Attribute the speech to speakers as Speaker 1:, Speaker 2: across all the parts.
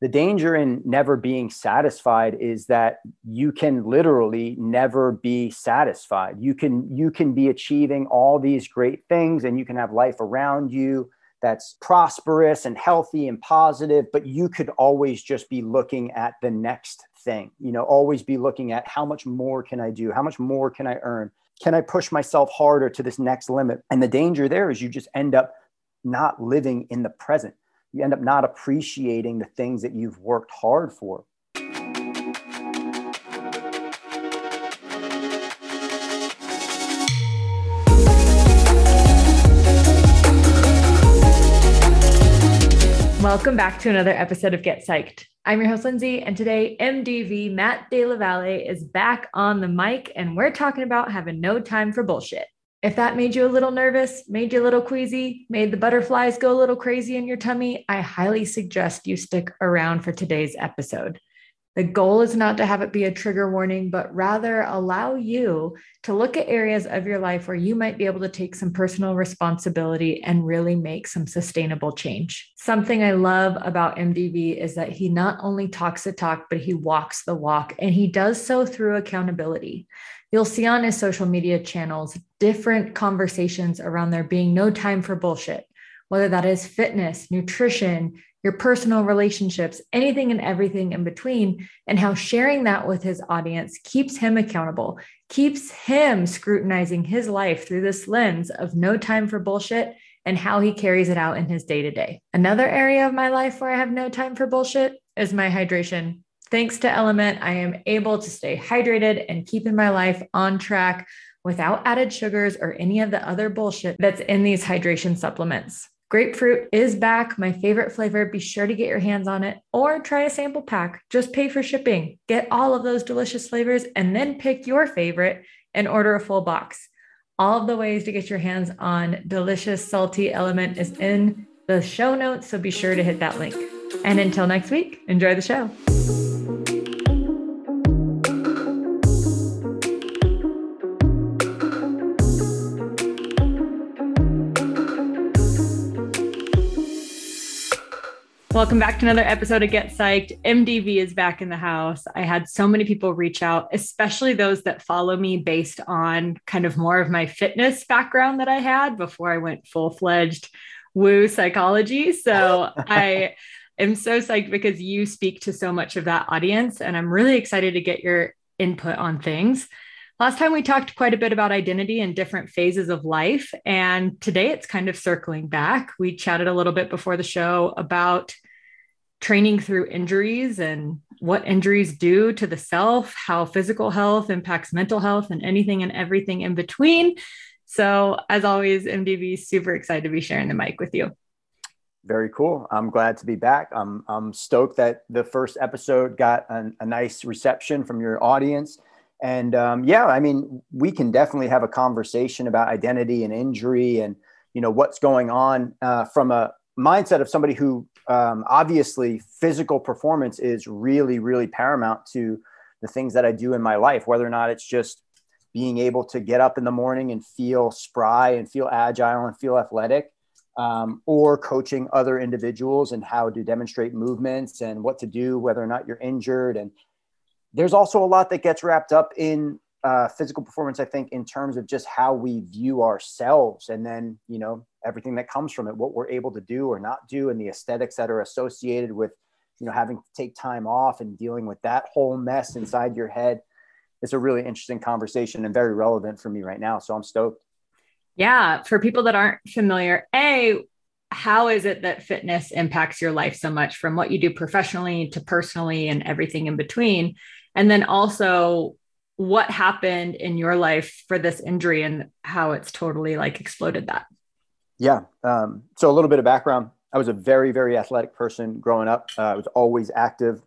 Speaker 1: the danger in never being satisfied is that you can literally never be satisfied. You can you can be achieving all these great things and you can have life around you that's prosperous and healthy and positive but you could always just be looking at the next thing you know always be looking at how much more can i do? How much more can i earn? Can i push myself harder to this next limit? And the danger there is you just end up not living in the present you end up not appreciating the things that you've worked hard for.
Speaker 2: Welcome back to another episode of Get Psyched. I'm your host, Lindsey, and today MDV Matt De La Valle is back on the mic, and we're talking about having no time for bullshit. If that made you a little nervous, made you a little queasy, made the butterflies go a little crazy in your tummy, I highly suggest you stick around for today's episode. The goal is not to have it be a trigger warning, but rather allow you to look at areas of your life where you might be able to take some personal responsibility and really make some sustainable change. Something I love about MDV is that he not only talks the talk, but he walks the walk, and he does so through accountability. You'll see on his social media channels different conversations around there being no time for bullshit, whether that is fitness, nutrition, your personal relationships, anything and everything in between, and how sharing that with his audience keeps him accountable, keeps him scrutinizing his life through this lens of no time for bullshit and how he carries it out in his day to day. Another area of my life where I have no time for bullshit is my hydration. Thanks to LMNT, I am able to stay hydrated and keep in my life on track without added sugars or any of the other bullshit that's in these hydration supplements. Grapefruit is back, my favorite flavor. Be sure to get your hands on it or try a sample pack. Just pay for shipping. Get all of those delicious flavors and then pick your favorite and order a full box. All of the ways to get your hands on delicious salty LMNT is in the show notes, so be sure to hit that link. And until next week, enjoy the show. Welcome back to another episode of Get Psyched. MDV is back in the house. I had so many people reach out, especially those that follow me based on kind of more of my fitness background that I had before I went full fledged woo psychology. So I am so psyched because you speak to so much of that audience. And I'm really excited to get your input on things. Last time we talked quite a bit about identity and different phases of life. And today it's kind of circling back. We chatted a little bit before the show about training through injuries and what injuries do to the self, how physical health impacts mental health, and anything and everything in between. So, as always, MDV super excited to be sharing the mic with you.
Speaker 1: Very cool. I'm glad to be back. I'm, I'm stoked that the first episode got an, a nice reception from your audience. And um, yeah, I mean, we can definitely have a conversation about identity and injury and, you know, what's going on uh, from a mindset of somebody who um, obviously physical performance is really really paramount to the things that i do in my life whether or not it's just being able to get up in the morning and feel spry and feel agile and feel athletic um, or coaching other individuals and how to demonstrate movements and what to do whether or not you're injured and there's also a lot that gets wrapped up in uh, physical performance i think in terms of just how we view ourselves and then you know everything that comes from it, what we're able to do or not do, and the aesthetics that are associated with, you know, having to take time off and dealing with that whole mess inside your head. It's a really interesting conversation and very relevant for me right now. So I'm stoked.
Speaker 2: Yeah. For people that aren't familiar, A, how is it that fitness impacts your life so much from what you do professionally to personally and everything in between? And then also, what happened in your life for this injury and how it's totally like exploded that?
Speaker 1: Yeah. Um, so a little bit of background. I was a very, very athletic person growing up. Uh, I was always active,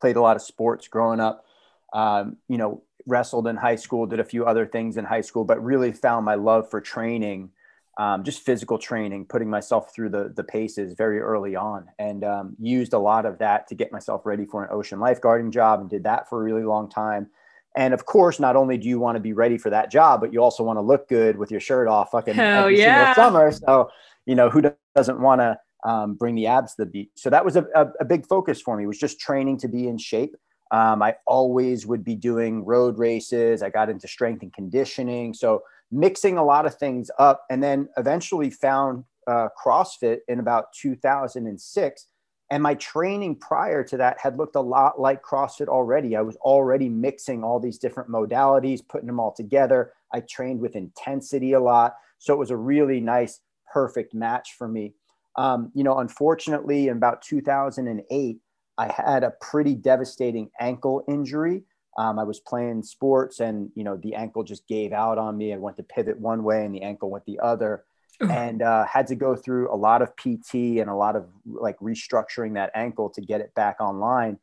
Speaker 1: played a lot of sports growing up. Um, you know, wrestled in high school, did a few other things in high school, but really found my love for training, um, just physical training, putting myself through the, the paces very early on and um, used a lot of that to get myself ready for an ocean lifeguarding job and did that for a really long time. And of course, not only do you want to be ready for that job, but you also want to look good with your shirt off fucking
Speaker 2: Hell
Speaker 1: every
Speaker 2: yeah.
Speaker 1: single summer. So, you know, who doesn't want to um, bring the abs to the beach. So that was a, a, a, big focus for me was just training to be in shape. Um, I always would be doing road races. I got into strength and conditioning. So mixing a lot of things up and then eventually found uh, CrossFit in about 2006. And my training prior to that had looked a lot like CrossFit already. I was already mixing all these different modalities, putting them all together. I trained with intensity a lot. So it was a really nice, perfect match for me. Um, you know, unfortunately, in about 2008, I had a pretty devastating ankle injury. Um, I was playing sports and, you know, the ankle just gave out on me. I went to pivot one way and the ankle went the other and uh, had to go through a lot of PT and a lot of like restructuring that ankle to get it back online.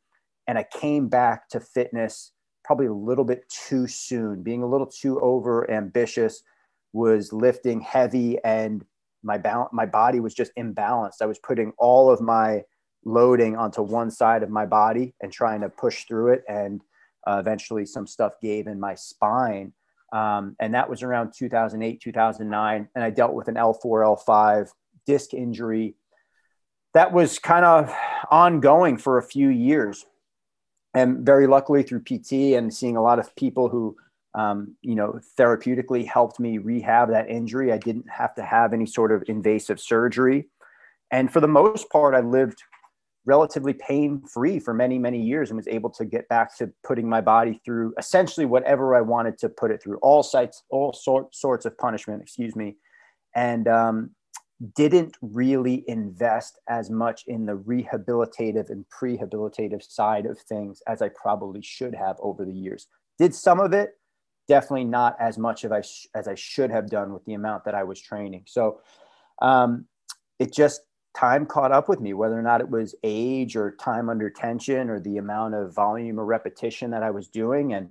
Speaker 1: And I came back to fitness probably a little bit too soon, being a little too over ambitious, was lifting heavy and my ba- my body was just imbalanced. I was putting all of my loading onto one side of my body and trying to push through it. And uh, eventually, some stuff gave in my spine. Um, and that was around 2008, 2009. And I dealt with an L4, L5 disc injury that was kind of ongoing for a few years. And very luckily, through PT and seeing a lot of people who um, you know, therapeutically helped me rehab that injury. I didn't have to have any sort of invasive surgery. And for the most part, I lived relatively pain free for many, many years and was able to get back to putting my body through essentially whatever I wanted to put it through, all sites, all sort, sorts of punishment, excuse me. And um, didn't really invest as much in the rehabilitative and prehabilitative side of things as I probably should have over the years. Did some of it, definitely not as much as I, sh- as I should have done with the amount that I was training. So um, it just, time caught up with me, whether or not it was age or time under tension or the amount of volume or repetition that I was doing, and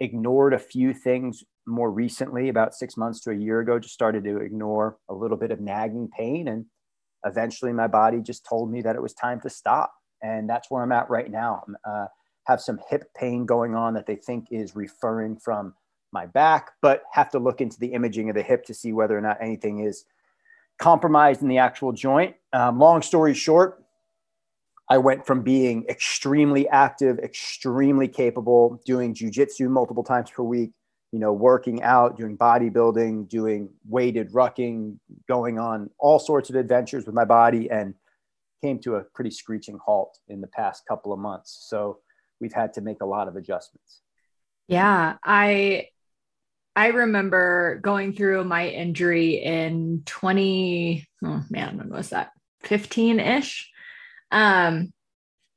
Speaker 1: ignored a few things more recently, about six months to a year ago, just started to ignore a little bit of nagging pain. And eventually my body just told me that it was time to stop. And that's where I'm at right now. Uh, have some hip pain going on that they think is referring from my back, but have to look into the imaging of the hip to see whether or not anything is compromised in the actual joint. Um, long story short, I went from being extremely active, extremely capable, doing jujitsu multiple times per week, you know, working out, doing bodybuilding, doing weighted rucking, going on all sorts of adventures with my body, and came to a pretty screeching halt in the past couple of months. So we've had to make a lot of adjustments.
Speaker 2: Yeah, I I remember going through my injury in 20, oh man, when was that? 15 ish. Um,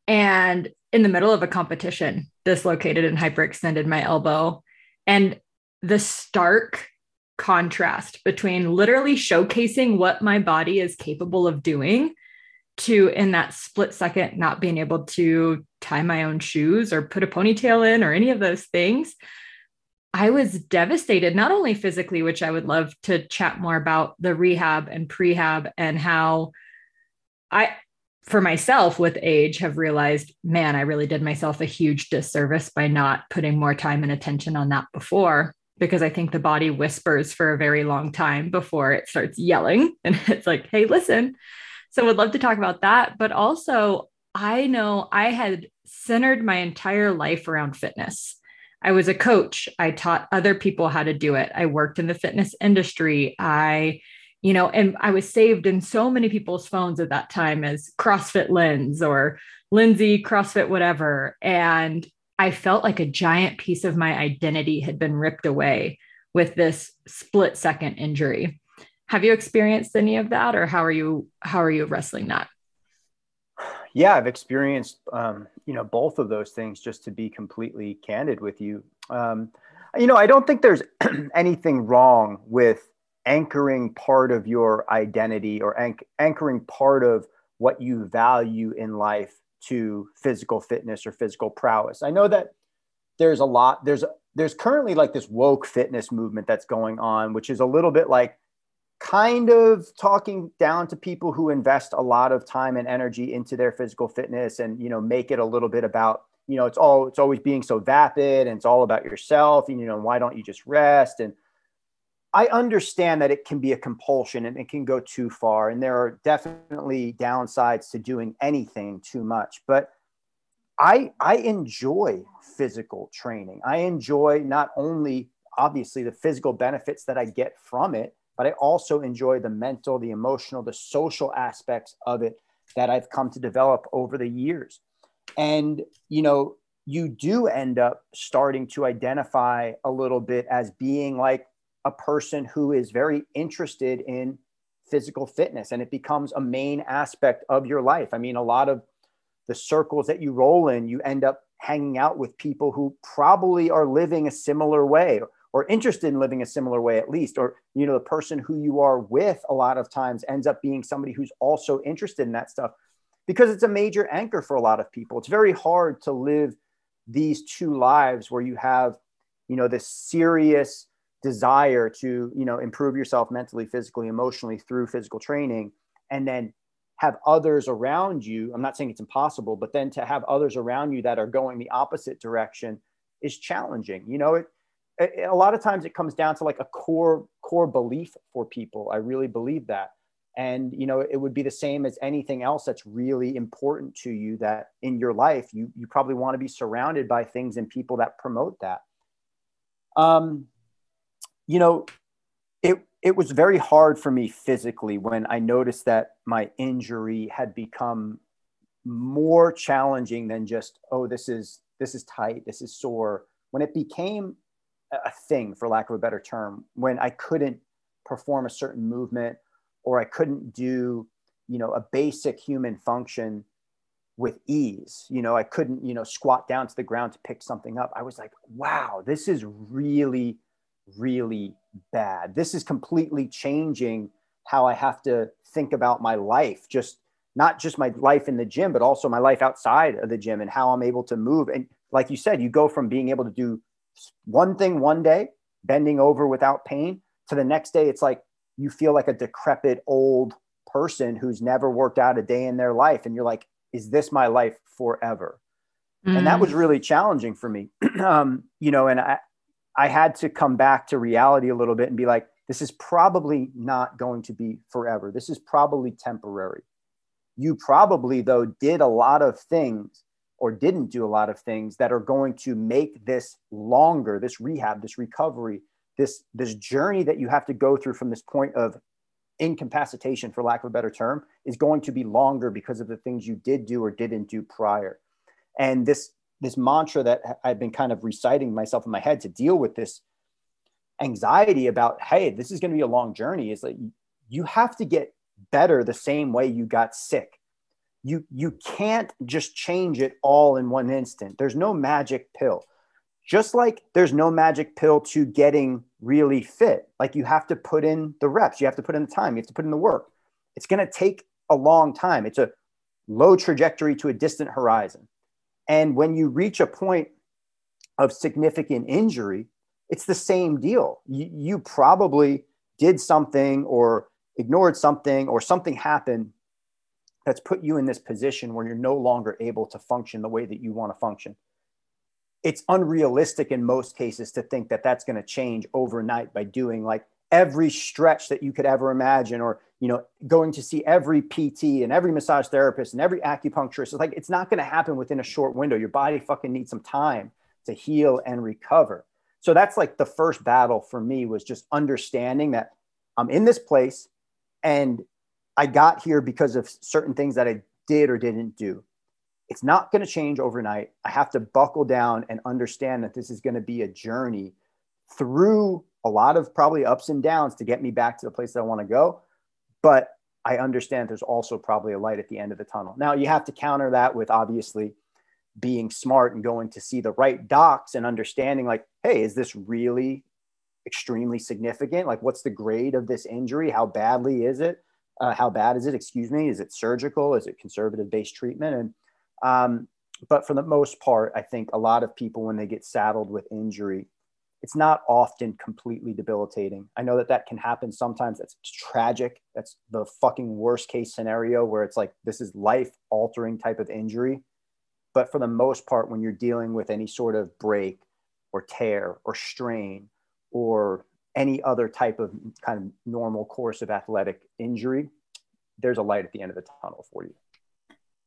Speaker 2: and in the middle of a competition, dislocated and hyperextended my elbow. And the stark contrast between literally showcasing what my body is capable of doing to in that split second not being able to tie my own shoes or put a ponytail in or any of those things I was devastated, not only physically, which I would love to chat more about the rehab and prehab and how I, for myself with age, have realized, man, I really did myself a huge disservice by not putting more time and attention on that before. Because I think the body whispers for a very long time before it starts yelling. And it's like, hey, listen. So, would love to talk about that. But also, I know I had centered my entire life around fitness I was a coach. I taught other people how to do it. I worked in the fitness industry. I, you know, and I was saved in so many people's phones at that time as CrossFit Linds or Lindsey CrossFit, whatever. And I felt like a giant piece of my identity had been ripped away with this split second injury. Have you experienced any of that or how are you how are you wrestling that?
Speaker 1: Yeah, I've experienced, um, you know, both of those things. Just to be completely candid with you, um, you know, I don't think there's anything wrong with anchoring part of your identity or anch- anchoring part of what you value in life to physical fitness or physical prowess. I know that there's a lot. There's there's currently like this woke fitness movement that's going on, which is a little bit like kind of talking down to people who invest a lot of time and energy into their physical fitness and you know make it a little bit about you know it's all it's always being so vapid and it's all about yourself and you know why don't you just rest and I understand that it can be a compulsion and it can go too far. And there are definitely downsides to doing anything too much. But I, I enjoy physical training. I enjoy not only obviously the physical benefits that I get from it, but I also enjoy the mental, the emotional, the social aspects of it that I've come to develop over the years. And, you know, you do end up starting to identify a little bit as being like a person who is very interested in physical fitness and it becomes a main aspect of your life. I mean, a lot of the circles that you roll in, you end up hanging out with people who probably are living a similar way or interested in living a similar way at least or you know the person who you are with a lot of times ends up being somebody who's also interested in that stuff. Because it's a major anchor for a lot of people. It's very hard to live these two lives where you have you know this serious desire to you know improve yourself mentally physically emotionally through physical training and then have others around you. I'm not saying it's impossible but then to have others around you that are going the opposite direction is challenging. You know it a lot of times it comes down to like a core core belief for people. I really believe that. And you know it would be the same as anything else that's really important to you that in your life you you probably want to be surrounded by things and people that promote that. Um you know it it was very hard for me physically when i noticed that my injury had become more challenging than just oh this is this is tight this is sore. When it became a thing for lack of a better term when i couldn't perform a certain movement or i couldn't do you know a basic human function with ease. You know i couldn't you know squat down to the ground to pick something up. I was like wow this is really really bad. This is completely changing how i have to think about my life just not just my life in the gym but also my life outside of the gym and how i'm able to move. And like you said you go from being able to do one thing one day, bending over without pain, to the next day, it's like you feel like a decrepit old person who's never worked out a day in their life. And you're like, is this my life forever? Mm. And that was mm. really challenging for me. um, you know, and I, I had to come back to reality a little bit and be like, this is probably not going to be forever. This is probably temporary. You probably, though, did a lot of things or didn't do a lot of things that are going to make this longer this rehab this recovery this this journey that you have to go through from this point of incapacitation for lack of a better term is going to be longer because of the things you did do or didn't do prior. And this this mantra that i've been kind of reciting myself in my head to deal with this anxiety about hey this is going to be a long journey is like you have to get better the same way you got sick you you can't just change it all in one instant. There's no magic pill. Just like there's no magic pill to getting really fit. Like you have to put in the reps. You have to put in the time. You have to put in the work. It's going to take a long time. It's a low trajectory to a distant horizon. And when you reach a point of significant injury it's the same deal. You, you probably did something or ignored something or something happened that's put you in this position where you're no longer able to function the way that you want to function. It's unrealistic in most cases to think that that's going to change overnight by doing like every stretch that you could ever imagine or you know going to see every pt and every massage therapist and every acupuncturist. It's like it's not going to happen within a short window. Your body fucking needs some time to heal and recover. So that's like the first battle for me was just understanding that i'm in this place and I got here because of certain things that I did or didn't do. It's not going to change overnight. I have to buckle down and understand that this is going to be a journey through a lot of probably ups and downs to get me back to the place that I want to go. But I understand there's also probably a light at the end of the tunnel. Now, you have to counter that with obviously being smart and going to see the right docs and understanding, like, hey, is this really extremely significant? Like, what's the grade of this injury? How badly is it? Uh, how bad is it? Excuse me. Is it surgical? Is it conservative based treatment? And um, but for the most part, I think a lot of people when they get saddled with injury, it's not often completely debilitating. I know that that can happen sometimes. That's tragic. That's the fucking worst case scenario where it's like this is life altering type of injury. But for the most part, when you're dealing with any sort of break or tear or strain or any other type of kind of normal course of athletic injury, there's a light at the end of the tunnel for you.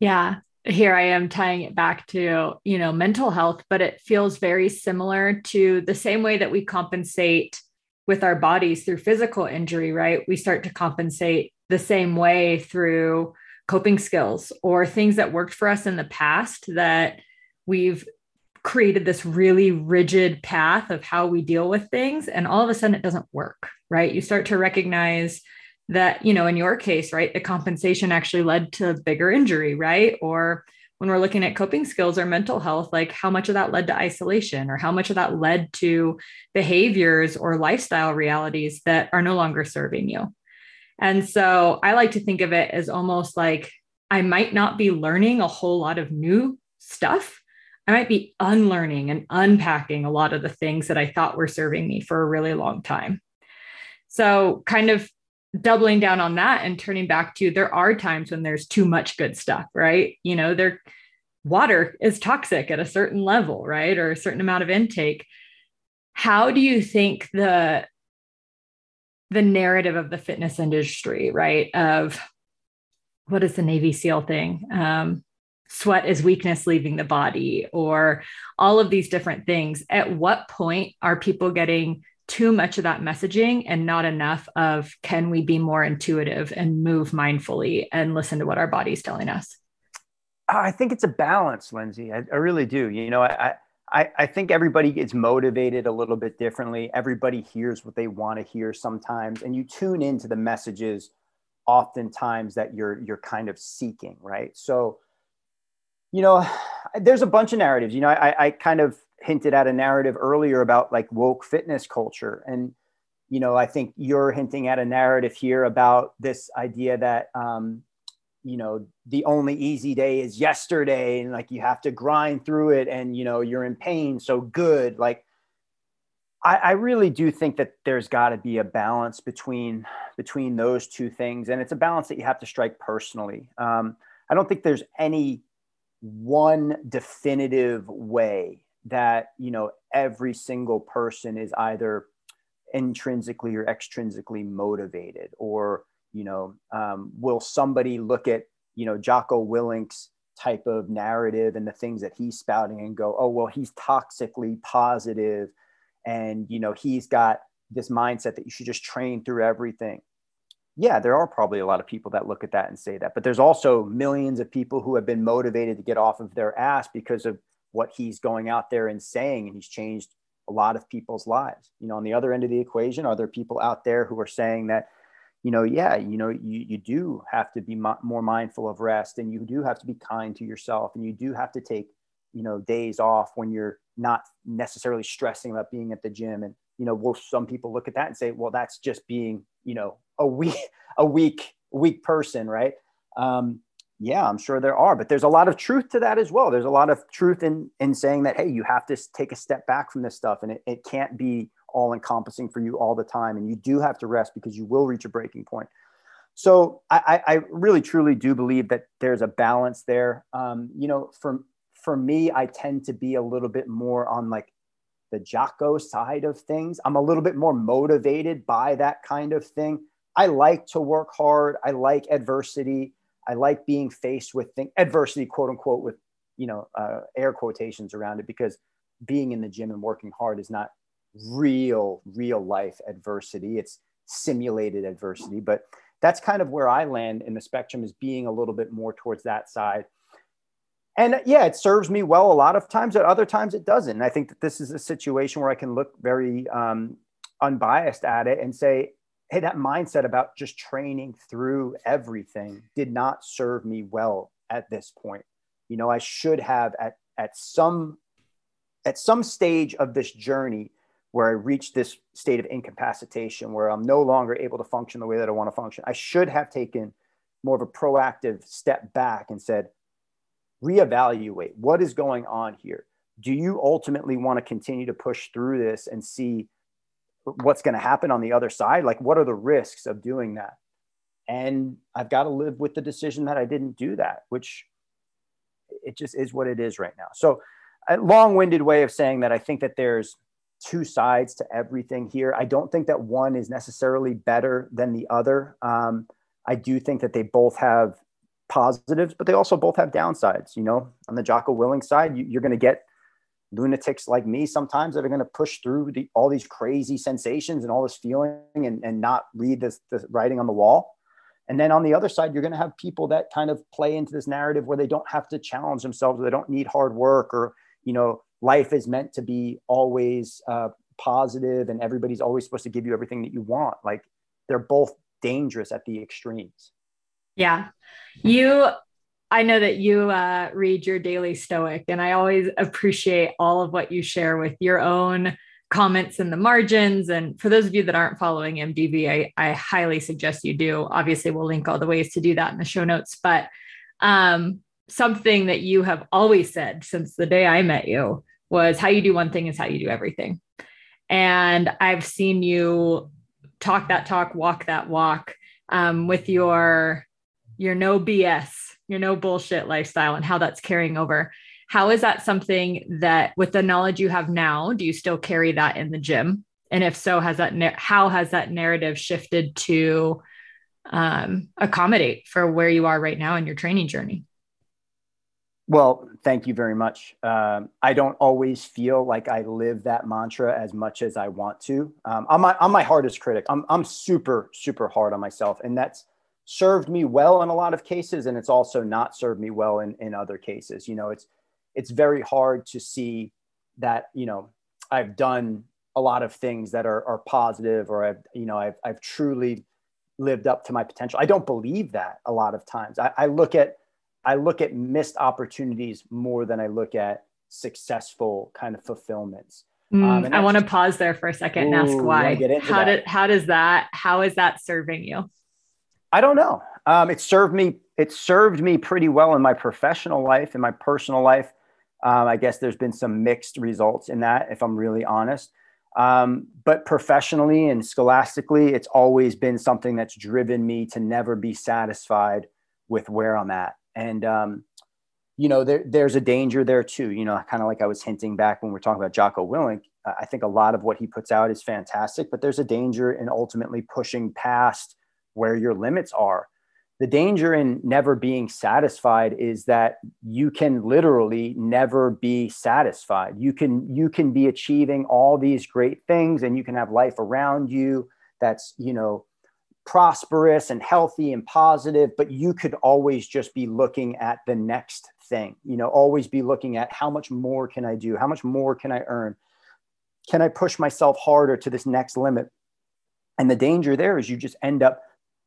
Speaker 2: Yeah. Here I am tying it back to, you know, mental health, but it feels very similar to the same way that we compensate with our bodies through physical injury, right? We start to compensate the same way through coping skills or things that worked for us in the past that we've created this really rigid path of how we deal with things and all of a sudden it doesn't work right? You start to recognize that you know in your case right the compensation actually led to bigger injury right? Or when we're looking at coping skills or mental health like how much of that led to isolation or how much of that led to behaviors or lifestyle realities that are no longer serving you. And so i like to think of it as almost like i might not be learning a whole lot of new stuff I might be unlearning and unpacking a lot of the things that I thought were serving me for a really long time. So, kind of doubling down on that and turning back to there are times when there's too much good stuff, right? You know, there water is toxic at a certain level, right? Or a certain amount of intake. How do you think the the narrative of the fitness industry, right? Of what is the Navy SEAL thing? Um, sweat is weakness leaving the body or all of these different things. At what point are people getting too much of that messaging and not enough of can we be more intuitive and move mindfully and listen to what our body's telling us?
Speaker 1: I think it's a balance lindsey. I, I really do. You know I, I i think everybody gets motivated a little bit differently. Everybody hears what they want to hear sometimes and you tune into the messages oftentimes that you're you're kind of seeking right? So you know, there's a bunch of narratives. You know, I, I kind of hinted at a narrative earlier about like woke fitness culture. And, you know, I think you're hinting at a narrative here about this idea that, um, you know, the only easy day is yesterday and like you have to grind through it and, you know, you're in pain. So good. Like, I, I really do think that there's got to be a balance between between those two things, and it's a balance that you have to strike personally. Um, I don't think there's any one definitive way that you know every single person is either intrinsically or extrinsically motivated or you know um, will somebody look at you know jocko willink's type of narrative and the things that he's spouting and go oh well he's toxically positive and you know he's got this mindset that you should just train through everything yeah, there are probably a lot of people that look at that and say that, but there's also millions of people who have been motivated to get off of their ass because of what he's going out there and saying, and he's changed a lot of people's lives. You know, on the other end of the equation, are there people out there who are saying that, you know, yeah, you know, you, you do have to be mo- more mindful of rest and you do have to be kind to yourself and you do have to take, you know, days off when you're not necessarily stressing about being at the gym. And, you know, will some people look at that and say, well, that's just being, you know, a weak a weak weak person right? Um, yeah i'm sure there are but there's a lot of truth to that as well. There's a lot of truth in in saying that hey you have to take a step back from this stuff and it, it can't be all encompassing for you all the time and you do have to rest because you will reach a breaking point. So i i really truly do believe that there's a balance there. Um, you know for for me i tend to be a little bit more on like the jocko side of things. I'm a little bit more motivated by that kind of thing I like to work hard. I like adversity. I like being faced with thing, adversity, quote unquote, with you know uh, air quotations around it, because being in the gym and working hard is not real, real life adversity. It's simulated adversity. But that's kind of where I land in the spectrum is being a little bit more towards that side. And yeah, it serves me well a lot of times. At other times, it doesn't. And I think that this is a situation where I can look very um, unbiased at it and say, hey, that mindset about just training through everything did not serve me well at this point. You know, I should have at at some at some stage of this journey where I reached this state of incapacitation where I'm no longer able to function the way that I want to function. I should have taken more of a proactive step back and said, reevaluate what is going on here. Do you ultimately want to continue to push through this and see what's going to happen on the other side like what are the risks of doing that and i've got to live with the decision that i didn't do that which it just is what it is right now so a long-winded way of saying that i think that there's two sides to everything here. I don't think that one is necessarily better than the other. Um, I do think that they both have positives, but they also both have downsides. You know, on the Jocko Willink side, you, are going to get lunatics like me sometimes that are going to push through the, all these crazy sensations and all this feeling and, and not read this, this writing on the wall. And then on the other side, you're going to have people that kind of play into this narrative where they don't have to challenge themselves, or they don't need hard work, or you know, life is meant to be always uh, positive, and everybody's always supposed to give you everything that you want. Like they're both dangerous at the extremes.
Speaker 2: Yeah, you I know that you uh, read your daily Stoic, and I always appreciate all of what you share with your own comments in the margins. And for those of you that aren't following MDV, I, I highly suggest you do. Obviously, we'll link all the ways to do that in the show notes. But um, something that you have always said since the day I met you was how you do one thing is how you do everything. And I've seen you talk that talk, walk that walk um, with your your no BS your no bullshit lifestyle and how that's carrying over. How is that something that, with the knowledge you have now, do you still carry that in the gym? And if so, has that how has that narrative shifted to um, accommodate for where you are right now in your training journey?
Speaker 1: Well, thank you very much. Um, I don't always feel like I live that mantra as much as I want to. Um, I'm, my, I'm my hardest critic. I'm, I'm super, super hard on myself. And that's served me well in a lot of cases and it's also not served me well in, in other cases. You know it's it's very hard to see that you know i've done a lot of things that are, are positive or i've you know I've, I've truly lived up to my potential. I don't believe that a lot of times. I, I look at i look at missed opportunities more than i look at successful kind of fulfillments.
Speaker 2: Mm, um, i want to pause there for a second and ask why. how did how does that how is that serving you
Speaker 1: I don't know. Um, it served me. It served me pretty well in my professional life, in my personal life. Um, I guess there's been some mixed results in that, if I'm really honest. Um, but professionally and scholastically, it's always been something that's driven me to never be satisfied with where I'm at. And um, you know, there, there's a danger there too. You know, kind of like I was hinting back when we are talking about Jocko Willink. I think a lot of what he puts out is fantastic, but there's a danger in ultimately pushing past where your limits are. The danger in never being satisfied is that you can literally never be satisfied. You can you can be achieving all these great things and you can have life around you that's, you know, prosperous and healthy and positive, but you could always just be looking at the next thing. You know, always be looking at how much more can I do? How much more can I earn? Can I push myself harder to this next limit? And the danger there is you just end up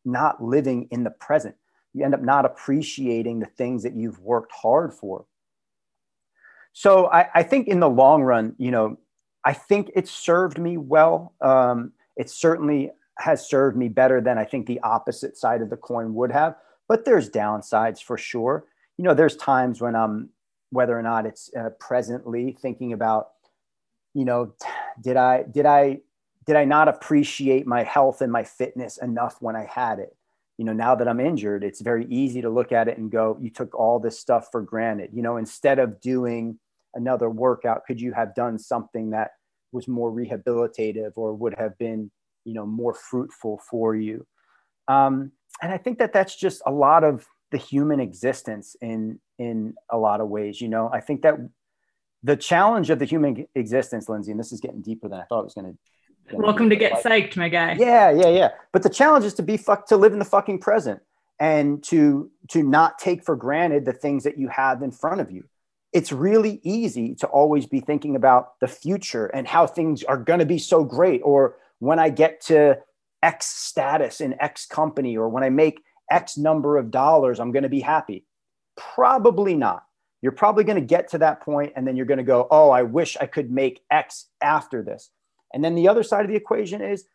Speaker 1: not living in the present. You end up not appreciating the things that you've worked hard for. So I, I think in the long run, you know, I think it served me well. Um, it certainly has served me better than I think the opposite side of the coin would have. But there's downsides for sure. You know, there's times when I'm, whether or not it's uh, presently thinking about, you know, did I did I did I not appreciate my health and my fitness enough when I had it? You know, now that I'm injured, it's very easy to look at it and go, you took all this stuff for granted. You know, instead of doing another workout, could you have done something that was more rehabilitative or would have been, you know, more fruitful for you? Um, and I think that that's just a lot of the human existence in in a lot of ways. You know, I think that the challenge of the human existence, Lindsey, and this is getting deeper than I thought it was going to
Speaker 2: Welcome to get psyched, my guy.
Speaker 1: Yeah, yeah, yeah. But the challenge is to be fuck to live in the fucking present and to to not take for granted the things that you have in front of you. It's really easy to always be thinking about the future and how things are going to be so great or when I get to X status in X company or when I make X number of dollars, I'm going to be happy. Probably not. You're probably going to get to that point and then you're going to go, "Oh, I wish I could make X after this." And then the other side of the equation is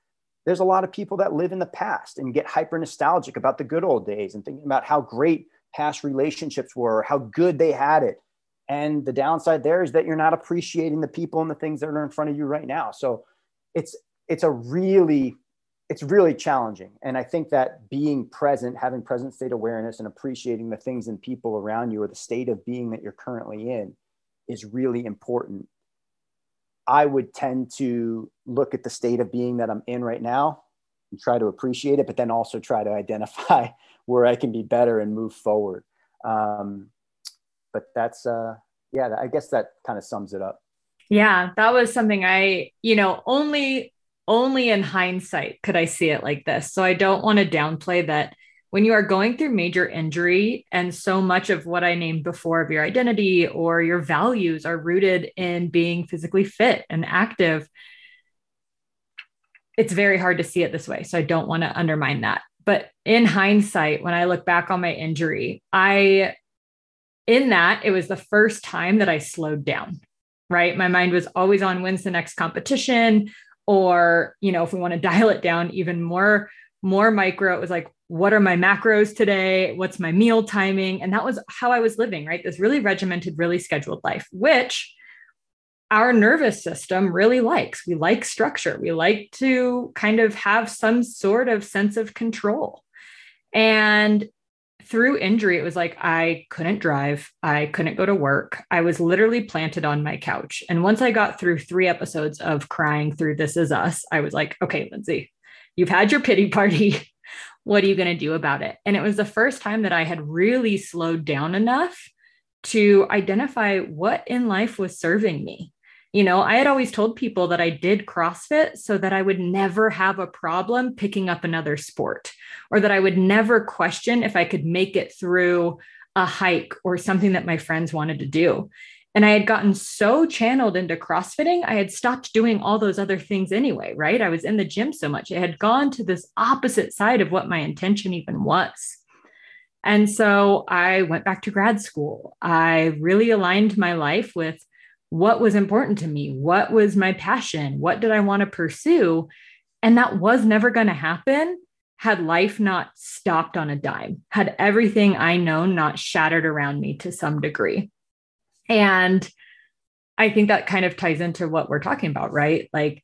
Speaker 1: there's a lot of people that live in the past and get hyper nostalgic about the good old days and thinking about how great past relationships were, how good they had it. And the downside there is that you're not appreciating the people and the things that are in front of you right now. So it's it's a really it's really challenging. And I think that being present, having present state awareness and appreciating the things and people around you or the state of being that you're currently in is really important I would tend to look at the state of being that I'm in right now and try to appreciate it, but then also try to identify where I can be better and move forward. Um, but that's, uh, yeah, I guess that kind of sums it up.
Speaker 2: Yeah, that was something I, you know, only only in hindsight could I see it like this. So I don't want to downplay that when you are going through major injury and so much of what I named before of your identity or your values are rooted in being physically fit and active, it's very hard to see it this way. So I don't want to undermine that. But in hindsight, when I look back on my injury, I, in that, it was the first time that I slowed down, right? My mind was always on when's the next competition? Or, you know, if we want to dial it down even more, more micro, it was like, what are my macros today? What's my meal timing? And that was how I was living, right? This really regimented, really scheduled life, which our nervous system really likes. We like structure. We like to kind of have some sort of sense of control. And through injury, it was like I couldn't drive. I couldn't go to work. I was literally planted on my couch. And once I got through three episodes of crying through This Is Us, I was like, okay, Lindsey, you've had your pity party. what are you going to do about it? And it was the first time that I had really slowed down enough to identify what in life was serving me. You know, I had always told people that I did CrossFit so that I would never have a problem picking up another sport or that I would never question if I could make it through a hike or something that my friends wanted to do. And I had gotten so channeled into CrossFitting, I had stopped doing all those other things anyway, right? I was in the gym so much. It had gone to this opposite side of what my intention even was. And so I went back to grad school. I really aligned my life with what was important to me, what was my passion, what did I want to pursue. And that was never going to happen had life not stopped on a dime, had everything I know not shattered around me to some degree. And I think that kind of ties into what we're talking about, right? Like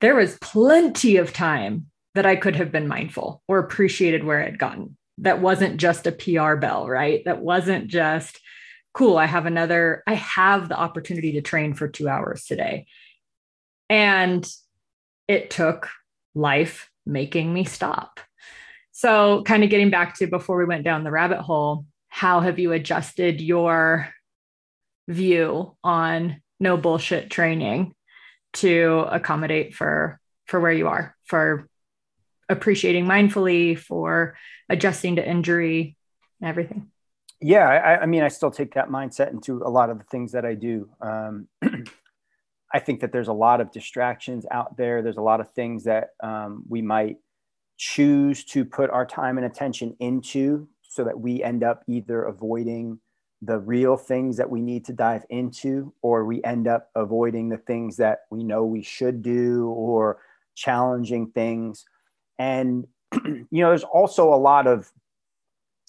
Speaker 2: there was plenty of time that I could have been mindful or appreciated where had gotten. That wasn't just a PR bell, right? That wasn't just cool. I have another, I have the opportunity to train for two hours today. And it took life making me stop. So, kind of getting back to before we went down the rabbit hole, how have you adjusted your view on no bullshit training to accommodate for for where you are for appreciating mindfully for adjusting to injury everything.
Speaker 1: Yeah I, I, mean i still take that mindset into a lot of the things that i do. Um, i think that there's a lot of distractions out there. There's a lot of things that um, we might choose to put our time and attention into so that we end up either avoiding the real things that we need to dive into, or we end up avoiding the things that we know we should do or challenging things. And, you know, there's also a lot of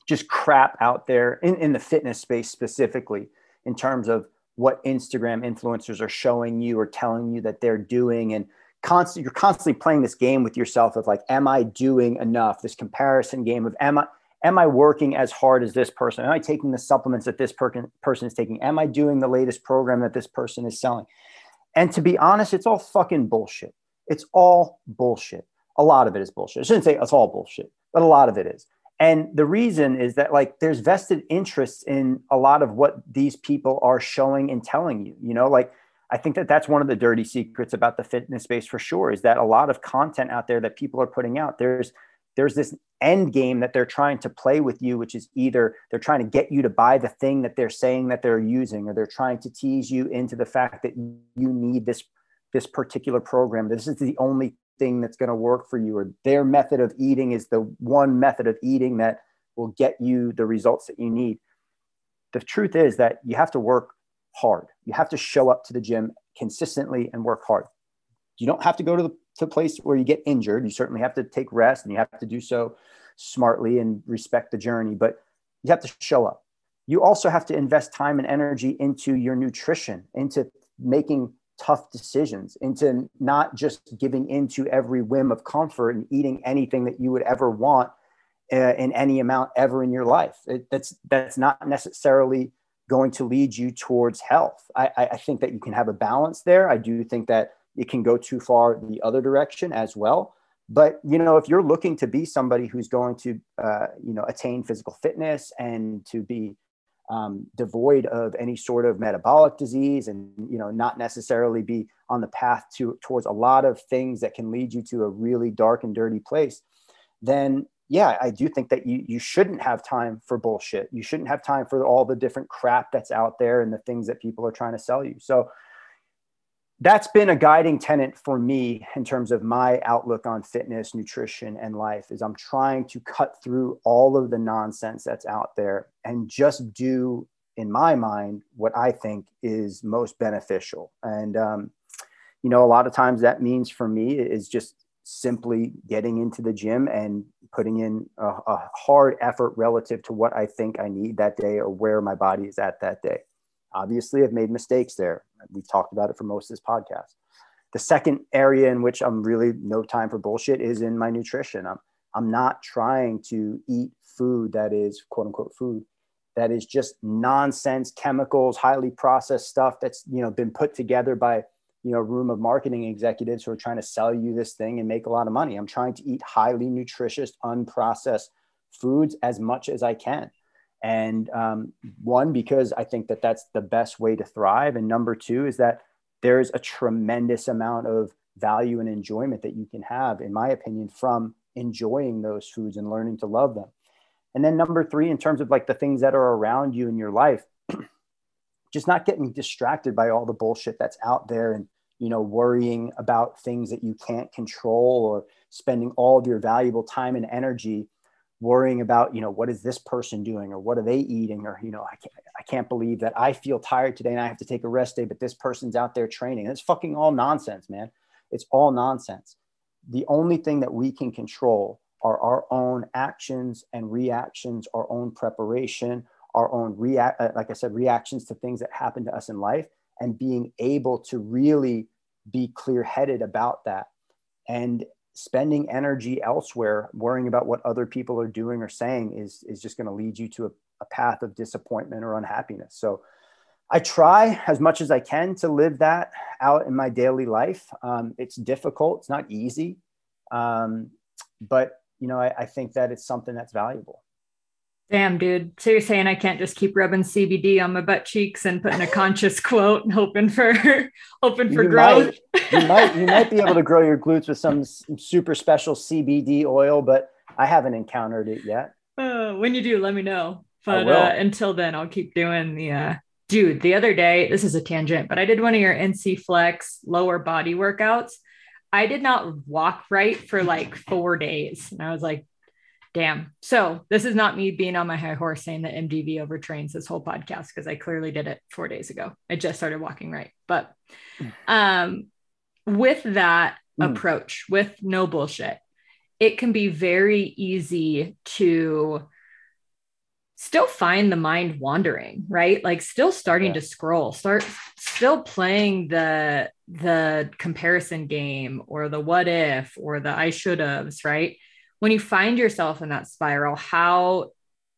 Speaker 1: just crap out there in, in the fitness space specifically in terms of what Instagram influencers are showing you or telling you that they're doing. And constant, you're constantly playing this game with yourself of like, am I doing enough? This comparison game of am I, am I working as hard as this person? Am I taking the supplements that this per- person is taking? Am I doing the latest program that this person is selling? And to be honest, it's all fucking bullshit. It's all bullshit. A lot of it is bullshit. I shouldn't say it's all bullshit, but a lot of it is. And the reason is that like there's vested interests in a lot of what these people are showing and telling you. You know, like I think that that's one of the dirty secrets about the fitness space for sure is that a lot of content out there that people are putting out, there's there's this end game that they're trying to play with you which is either they're trying to get you to buy the thing that they're saying that they're using or they're trying to tease you into the fact that you need this this particular program. This is the only thing that's going to work for you or their method of eating is the one method of eating that will get you the results that you need. The truth is that you have to work hard. You have to show up to the gym consistently and work hard. You don't have to go to the to a place where you get injured. You certainly have to take rest and you have to do so smartly and respect the journey, but you have to show up. You also have to invest time and energy into your nutrition, into making tough decisions, into not just giving into every whim of comfort and eating anything that you would ever want uh, in any amount ever in your life. It, that's that's not necessarily going to lead you towards health. I, I think that you can have a balance there. I do think that it can go too far the other direction as well. But you know, if you're looking to be somebody who's going to, uh, you know, attain physical fitness and to be um, devoid of any sort of metabolic disease, and you know, not necessarily be on the path to towards a lot of things that can lead you to a really dark and dirty place, then yeah, I do think that you you shouldn't have time for bullshit. You shouldn't have time for all the different crap that's out there and the things that people are trying to sell you. So that's been a guiding tenet for me in terms of my outlook on fitness, nutrition, and life is I'm trying to cut through all of the nonsense that's out there and just do, in my mind, what I think is most beneficial. And um, you know, a lot of times that means for me is just simply getting into the gym and putting in a, a, hard effort relative to what I think I need that day or where my body is at that day. Obviously, I've made mistakes there. We've talked about it for most of this podcast. The second area in which I'm really no time for bullshit is in my nutrition. I'm, I'm not trying to eat food that is quote unquote food that is just nonsense chemicals, highly processed stuff that's you know been put together by you know room of marketing executives who are trying to sell you this thing and make a lot of money i'm trying to eat highly nutritious unprocessed foods as much as i can and um, one because i think that that's the best way to thrive. And number two is that there's a tremendous amount of value and enjoyment that you can have in my opinion from enjoying those foods and learning to love them. And then number three in terms of like the things that are around you in your life just not getting distracted by all the bullshit that's out there and you know worrying about things that you can't control or spending all of your valuable time and energy worrying about you know what is this person doing or what are they eating or you know I can't, I can't believe that i feel tired today and i have to take a rest day but this person's out there training. It's fucking all nonsense man. It's all nonsense. The only thing that we can control are our own actions and reactions our own preparation our own react uh, like i said reactions to things that happen to us in life and being able to really be clear headed about that. And spending energy elsewhere worrying about what other people are doing or saying is is just going to lead you to a, a path of disappointment or unhappiness. So i try as much as i can to live that out in my daily life. Um, it's difficult it's not easy um, but you know I, I think that it's something that's valuable
Speaker 2: Damn, dude. So you're saying I can't just keep rubbing CBD on my butt cheeks and putting a conscious quote and hoping for hoping for
Speaker 1: you
Speaker 2: growth?
Speaker 1: Might, you might you might be able to grow your glutes with some super special CBD oil, but I haven't encountered it yet.
Speaker 2: Uh, when you do, let me know. But uh, until then, I'll keep doing the uh, dude. The other day, this is a tangent, but I did one of your NC Flex lower body workouts. I did not walk right for like four days. And I was like, Damn. So this is not me being on my high horse saying that MDV overtrains this whole podcast because I clearly did it four days ago. I just started walking right. But um, with that mm. approach, with no bullshit, it can be very easy to still find the mind wandering, right? Like still starting yeah. to scroll, start still playing the the comparison game or the what if or the I should have's, right? When you find yourself in that spiral, how,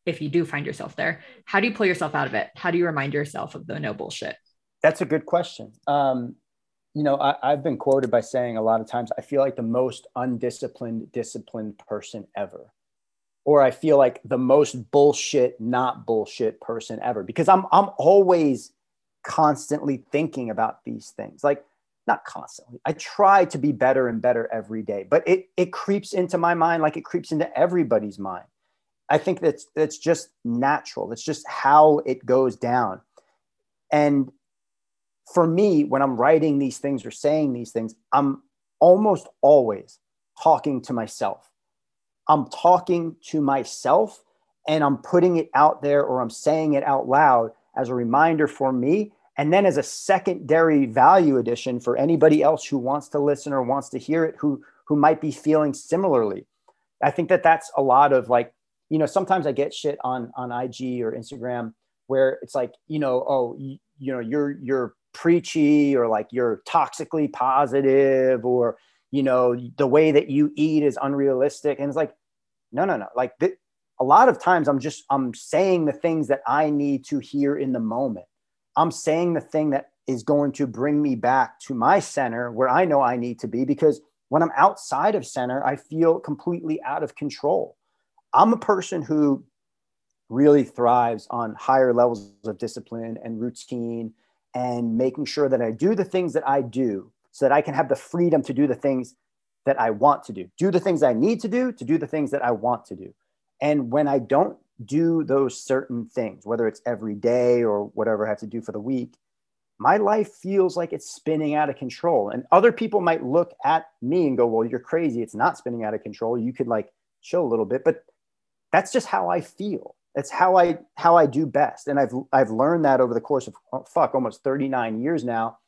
Speaker 2: if you do find yourself there, how do you pull yourself out of it? How do you remind yourself of the no bullshit?
Speaker 1: That's a good question. Um, you know, I, have been quoted by saying a lot of times, I feel like the most undisciplined, disciplined person ever. Or I feel like the most bullshit, not bullshit person ever, because I'm I'm always constantly thinking about these things. Like not constantly. I try to be better and better every day, but it it creeps into my mind like it creeps into everybody's mind. I think that's that's just natural. It's just how it goes down. And for me, when I'm writing these things or saying these things, I'm almost always talking to myself. I'm talking to myself and I'm putting it out there or I'm saying it out loud as a reminder for me and then as a secondary value addition for anybody else who wants to listen or wants to hear it who who might be feeling similarly i think that that's a lot of like you know sometimes i get shit on on ig or instagram where it's like you know oh you, you know you're you're preachy or like you're toxically positive or you know the way that you eat is unrealistic and it's like no no no like a lot of times I'm just I'm saying the things that I need to hear in the moment. I'm saying the thing that is going to bring me back to my center where I know I need to be because when I'm outside of center, I feel completely out of control. I'm a person who really thrives on higher levels of discipline and routine and making sure that I do the things that I do so that I can have the freedom to do the things that I want to do, do the things I need to do, to do the things that I want to do. And when I don't do those certain things, whether it's every day or whatever I have to do for the week, my life feels like it's spinning out of control. And other people might look at me and go, Well, you're crazy. It's not spinning out of control. You could like chill a little bit. But that's just how I feel. It's how I how I do best. And I've I've learned that over the course of oh, fuck almost 39 years now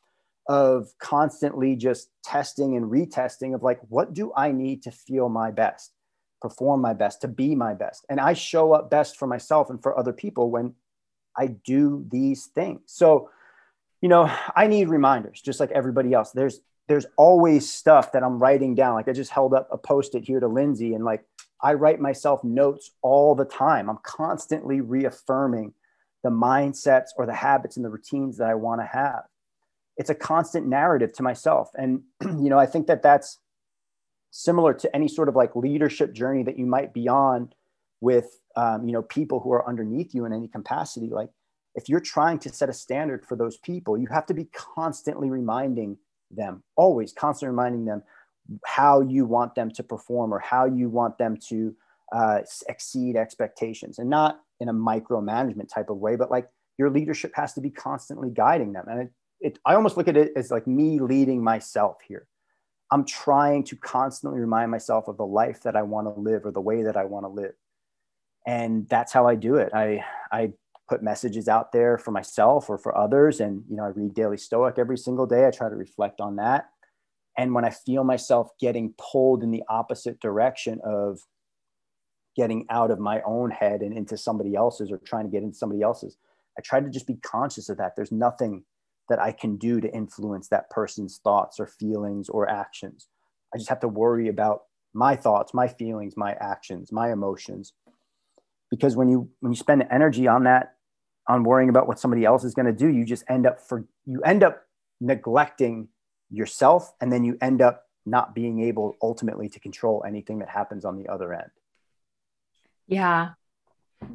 Speaker 1: of constantly just testing and retesting of like what do I need to feel my best, perform my best, to be my best. And I show up best for myself and for other people when I do these things. So you know, I need reminders just like everybody else. There's there's always stuff that I'm writing down. Like I just held up a post-it here to Lindsey and like I write myself notes all the time. I'm constantly reaffirming the mindsets or the habits and the routines that I want to have. It's a constant narrative to myself. And, you know, I think that that's similar to any sort of like leadership journey that you might be on with, um, you know, people who are underneath you in any capacity. Like if you're trying to set a standard for those people, you have to be constantly reminding them, always constantly reminding them how you want them to perform or how you want them to uh, exceed expectations and not in a micromanagement type of way, but like your leadership has to be constantly guiding them. And it, it, I almost look at it as like me leading myself here. I'm trying to constantly remind myself of the life that I want to live or the way that I want to live. And that's how I do it. I, I put messages out there for myself or for others. And, you know, I read Daily Stoic every single day. I try to reflect on that. And when I feel myself getting pulled in the opposite direction of getting out of my own head and into somebody else's or trying to get into somebody else's, I try to just be conscious of that. There's nothing that I can do to influence that person's thoughts or feelings or actions. I just have to worry about my thoughts, my feelings, my actions, my emotions. Because when you when you spend energy on that on worrying about what somebody else is going to do you just end up for you end up neglecting yourself and then you end up not being able ultimately to control anything that happens on the other end
Speaker 2: yeah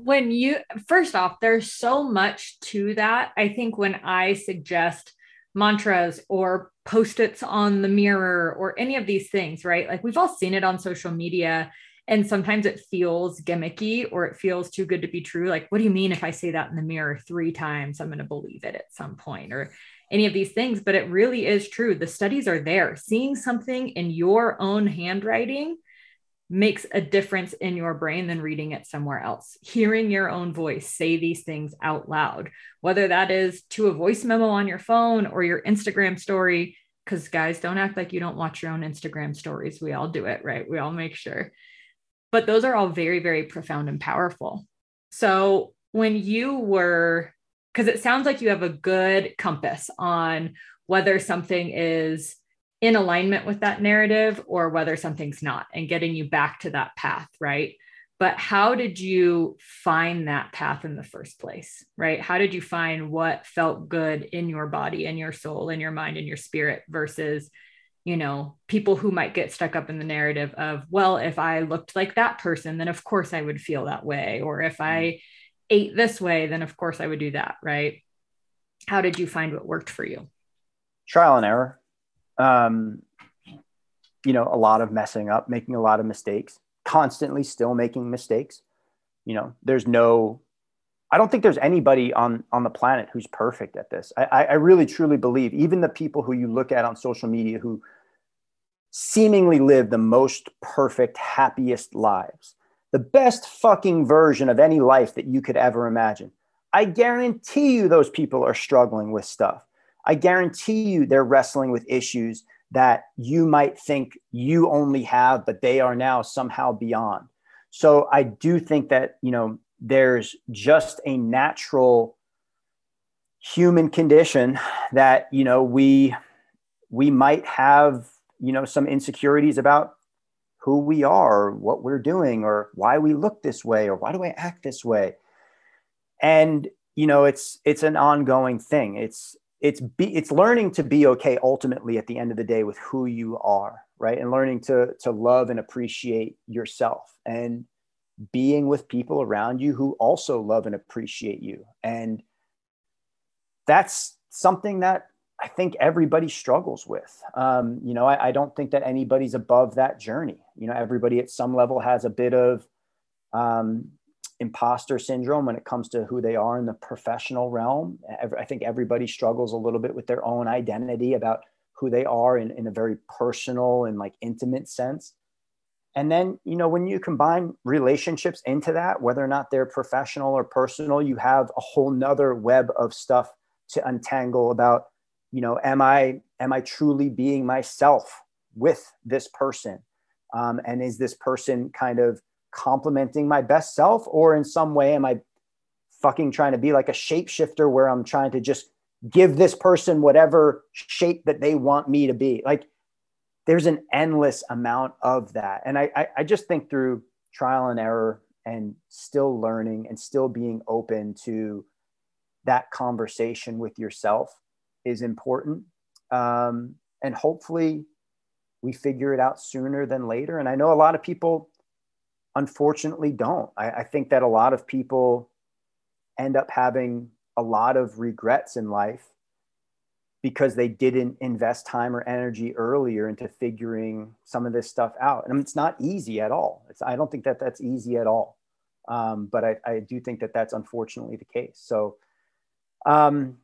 Speaker 2: when you first off there's so much to that i think when i suggest mantras or post-its on the mirror or any of these things right like we've all seen it on social media and sometimes it feels gimmicky or it feels too good to be true. Like, what do you mean if I say that in the mirror three times, I'm going to believe it at some point or any of these things? But it really is true. The studies are there. Seeing something in your own handwriting makes a difference in your brain than reading it somewhere else. Hearing your own voice say these things out loud, whether that is to a voice memo on your phone or your Instagram story. Because, guys, don't act like you don't watch your own Instagram stories. We all do it, right? We all make sure but those are all very, very profound and powerful. So when you were, because it sounds like you have a good compass on whether something is in alignment with that narrative or whether something's not and getting you back to that path, right? But how did you find that path in the first place, right? How did you find what felt good in your body and your soul and your mind and your spirit versus you know, people who might get stuck up in the narrative of, well, if I looked like that person, then of course I would feel that way. Or if I mm. ate this way, then of course I would do that. Right. How did you find what worked for you?
Speaker 1: Trial and error. Um, you know, a lot of messing up, making a lot of mistakes, constantly still making mistakes. You know, there's no I don't think there's anybody on on the planet who's perfect at this. I, I really truly believe even the people who you look at on social media who seemingly live the most perfect, happiest lives, the best fucking version of any life that you could ever imagine. I guarantee you those people are struggling with stuff. I guarantee you they're wrestling with issues that you might think you only have, but they are now somehow beyond. So I do think that, you know, there's just a natural human condition that you know we we might have you know some insecurities about who we are, what we're doing, or why we look this way, or why do I act this way? And you know, it's it's an ongoing thing. It's it's be it's learning to be okay ultimately at the end of the day with who you are, right? And learning to to love and appreciate yourself and being with people around you who also love and appreciate you. And that's something that I think everybody struggles with. Um, you know, I, I, don't think that anybody's above that journey. You know, everybody at some level has a bit of um, imposter syndrome when it comes to who they are in the professional realm. I think everybody struggles a little bit with their own identity about who they are in, in a very personal and like intimate sense. And then, you know, when you combine relationships into that, whether or not they're professional or personal, you have a whole nother web of stuff to untangle about you know am i am i truly being myself with this person um, and is this person kind of complementing my best self or in some way am i fucking trying to be like a shapeshifter where i'm trying to just give this person whatever shape that they want me to be like there's an endless amount of that and I, I, I just think through trial and error and still learning and still being open to that conversation with yourself is important. Um, and hopefully we figure it out sooner than later. And I know a lot of people, unfortunately, don't. I, I think that a lot of people end up having a lot of regrets in life because they didn't invest time or energy earlier into figuring some of this stuff out. And it's not easy at all. It's, I don't think that that's easy at all. Um, but I, I, do think that that's unfortunately the case. So, um,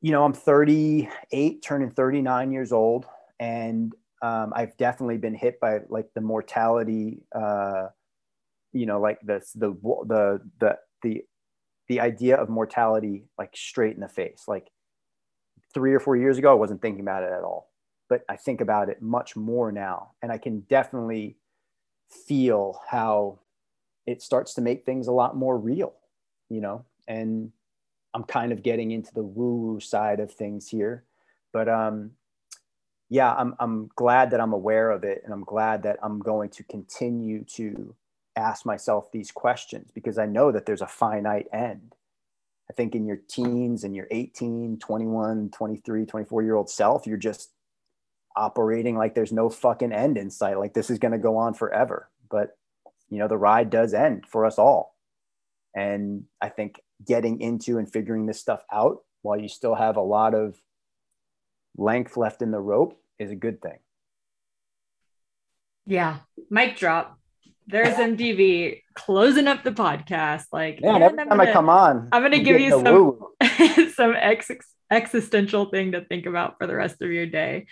Speaker 1: you know, I'm 38, turning 39 years old, and um, I've definitely been hit by like the mortality, uh, you know, like the the the the the the idea of mortality like straight in the face. Like three or four years ago, I wasn't thinking about it at all, but I think about it much more now, and I can definitely feel how it starts to make things a lot more real, you know, and I'm kind of getting into the woo woo side of things here, but um, yeah, I'm I'm glad that I'm aware of it, and I'm glad that I'm going to continue to ask myself these questions because I know that there's a finite end. I think in your teens and your 18, 21, 23, 24 year old self, you're just operating like there's no fucking end in sight. Like this is going to go on forever. But, you know, the ride does end for us all. And I think getting into and figuring this stuff out while you still have a lot of length left in the rope is a good thing.
Speaker 2: Yeah. Mic drop. There's MDV closing up the podcast. Like,
Speaker 1: yeah, every time gonna, I come on,
Speaker 2: I'm going to give you some, some ex- existential thing to think about for the rest of your day.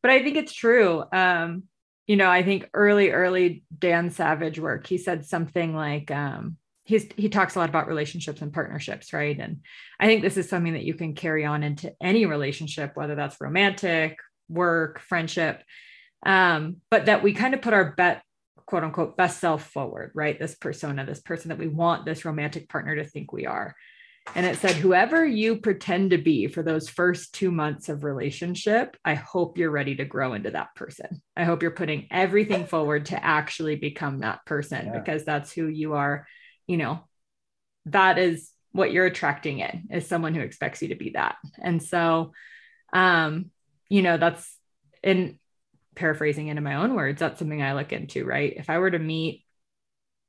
Speaker 2: But I think it's true. Um, you know, I think early, early Dan Savage work, he said something like, um, he's he talks a lot about relationships and partnerships right and i think this is something that you can carry on into any relationship whether that's romantic work friendship um, but that we kind of put our bet quote unquote best self forward right this persona this person that we want this romantic partner to think we are and it said whoever you pretend to be for those first two months of relationship i hope you're ready to grow into that person i hope you're putting everything forward to actually become that person yeah. because that's who you are you know, that is what you're attracting in is someone who expects you to be that. And so, um, you know, that's in paraphrasing into my own words, that's something I look into, right? If I were to meet,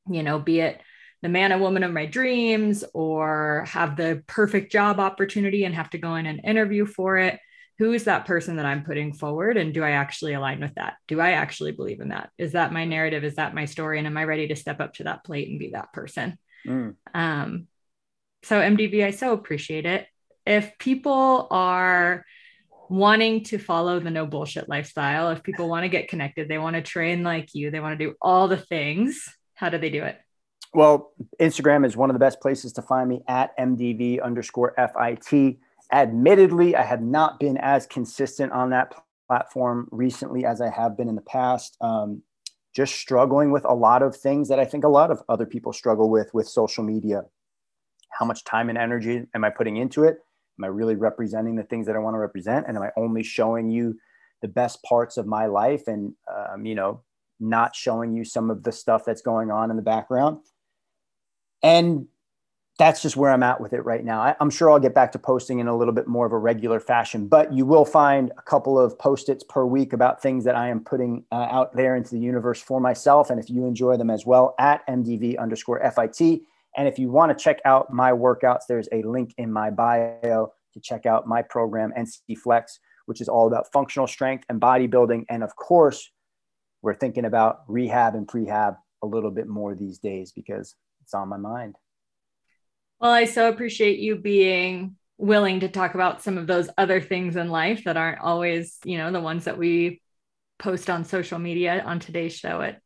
Speaker 2: you know, be it the man and woman of my dreams or have the perfect job opportunity and have to go in and interview for it, who is that person that I'm putting forward? And do I actually align with that? Do I actually believe in that? Is that my narrative? Is that my story? And am I ready to step up to that plate and be that person? Mm. Um, so, MDV, I so appreciate it. If people are wanting to follow the no bullshit lifestyle, if people want to get connected, they want to train like you, they want to do all the things, how do they do it?
Speaker 1: Well, Instagram is one of the best places to find me at MDV underscore FIT. Admittedly, I have not been as consistent on that platform recently as I have been in the past. Um, just struggling with a lot of things that I think a lot of other people struggle with with social media. How much time and energy am I putting into it? Am I really representing the things that I want to represent? And am I only showing you the best parts of my life and, um, you know, not showing you some of the stuff that's going on in the background. And that's just where I'm at with it right now. I, am sure I'll get back to posting in a little bit more of a regular fashion, but you will find a couple of post-its per week about things that I am putting uh, out there into the universe for myself. And if you enjoy them as well, at MDV underscore FIT. And if you want to check out my workouts, there's a link in my bio to check out my program, NC Flex, which is all about functional strength and bodybuilding. And of course, we're thinking about rehab and prehab a little bit more these days because it's on my mind.
Speaker 2: Well, I so appreciate you being willing to talk about some of those other things in life that aren't always, you know, the ones that we post on social media on today's show. It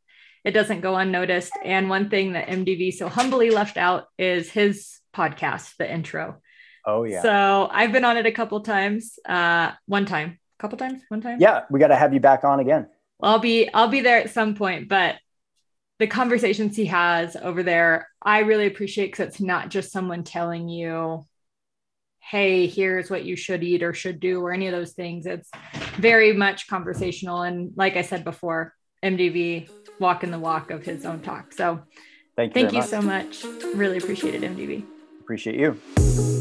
Speaker 2: it doesn't go unnoticed. And one thing that MDV so humbly left out is his podcast, the intro.
Speaker 1: Oh yeah.
Speaker 2: So I've been on it a couple times. Uh, one time, a couple times, one time.
Speaker 1: Yeah, we got to have you back on again.
Speaker 2: I'll be I'll be there at some point, but the conversations he has over there, I really appreciate because it's not just someone telling you, hey, here's what you should eat or should do, or any of those things. It's very much conversational. And like I said before, MDV walking the walk of his own talk. So
Speaker 1: thank you,
Speaker 2: thank you much. so much. Really appreciate it, MDV.
Speaker 1: Appreciate you.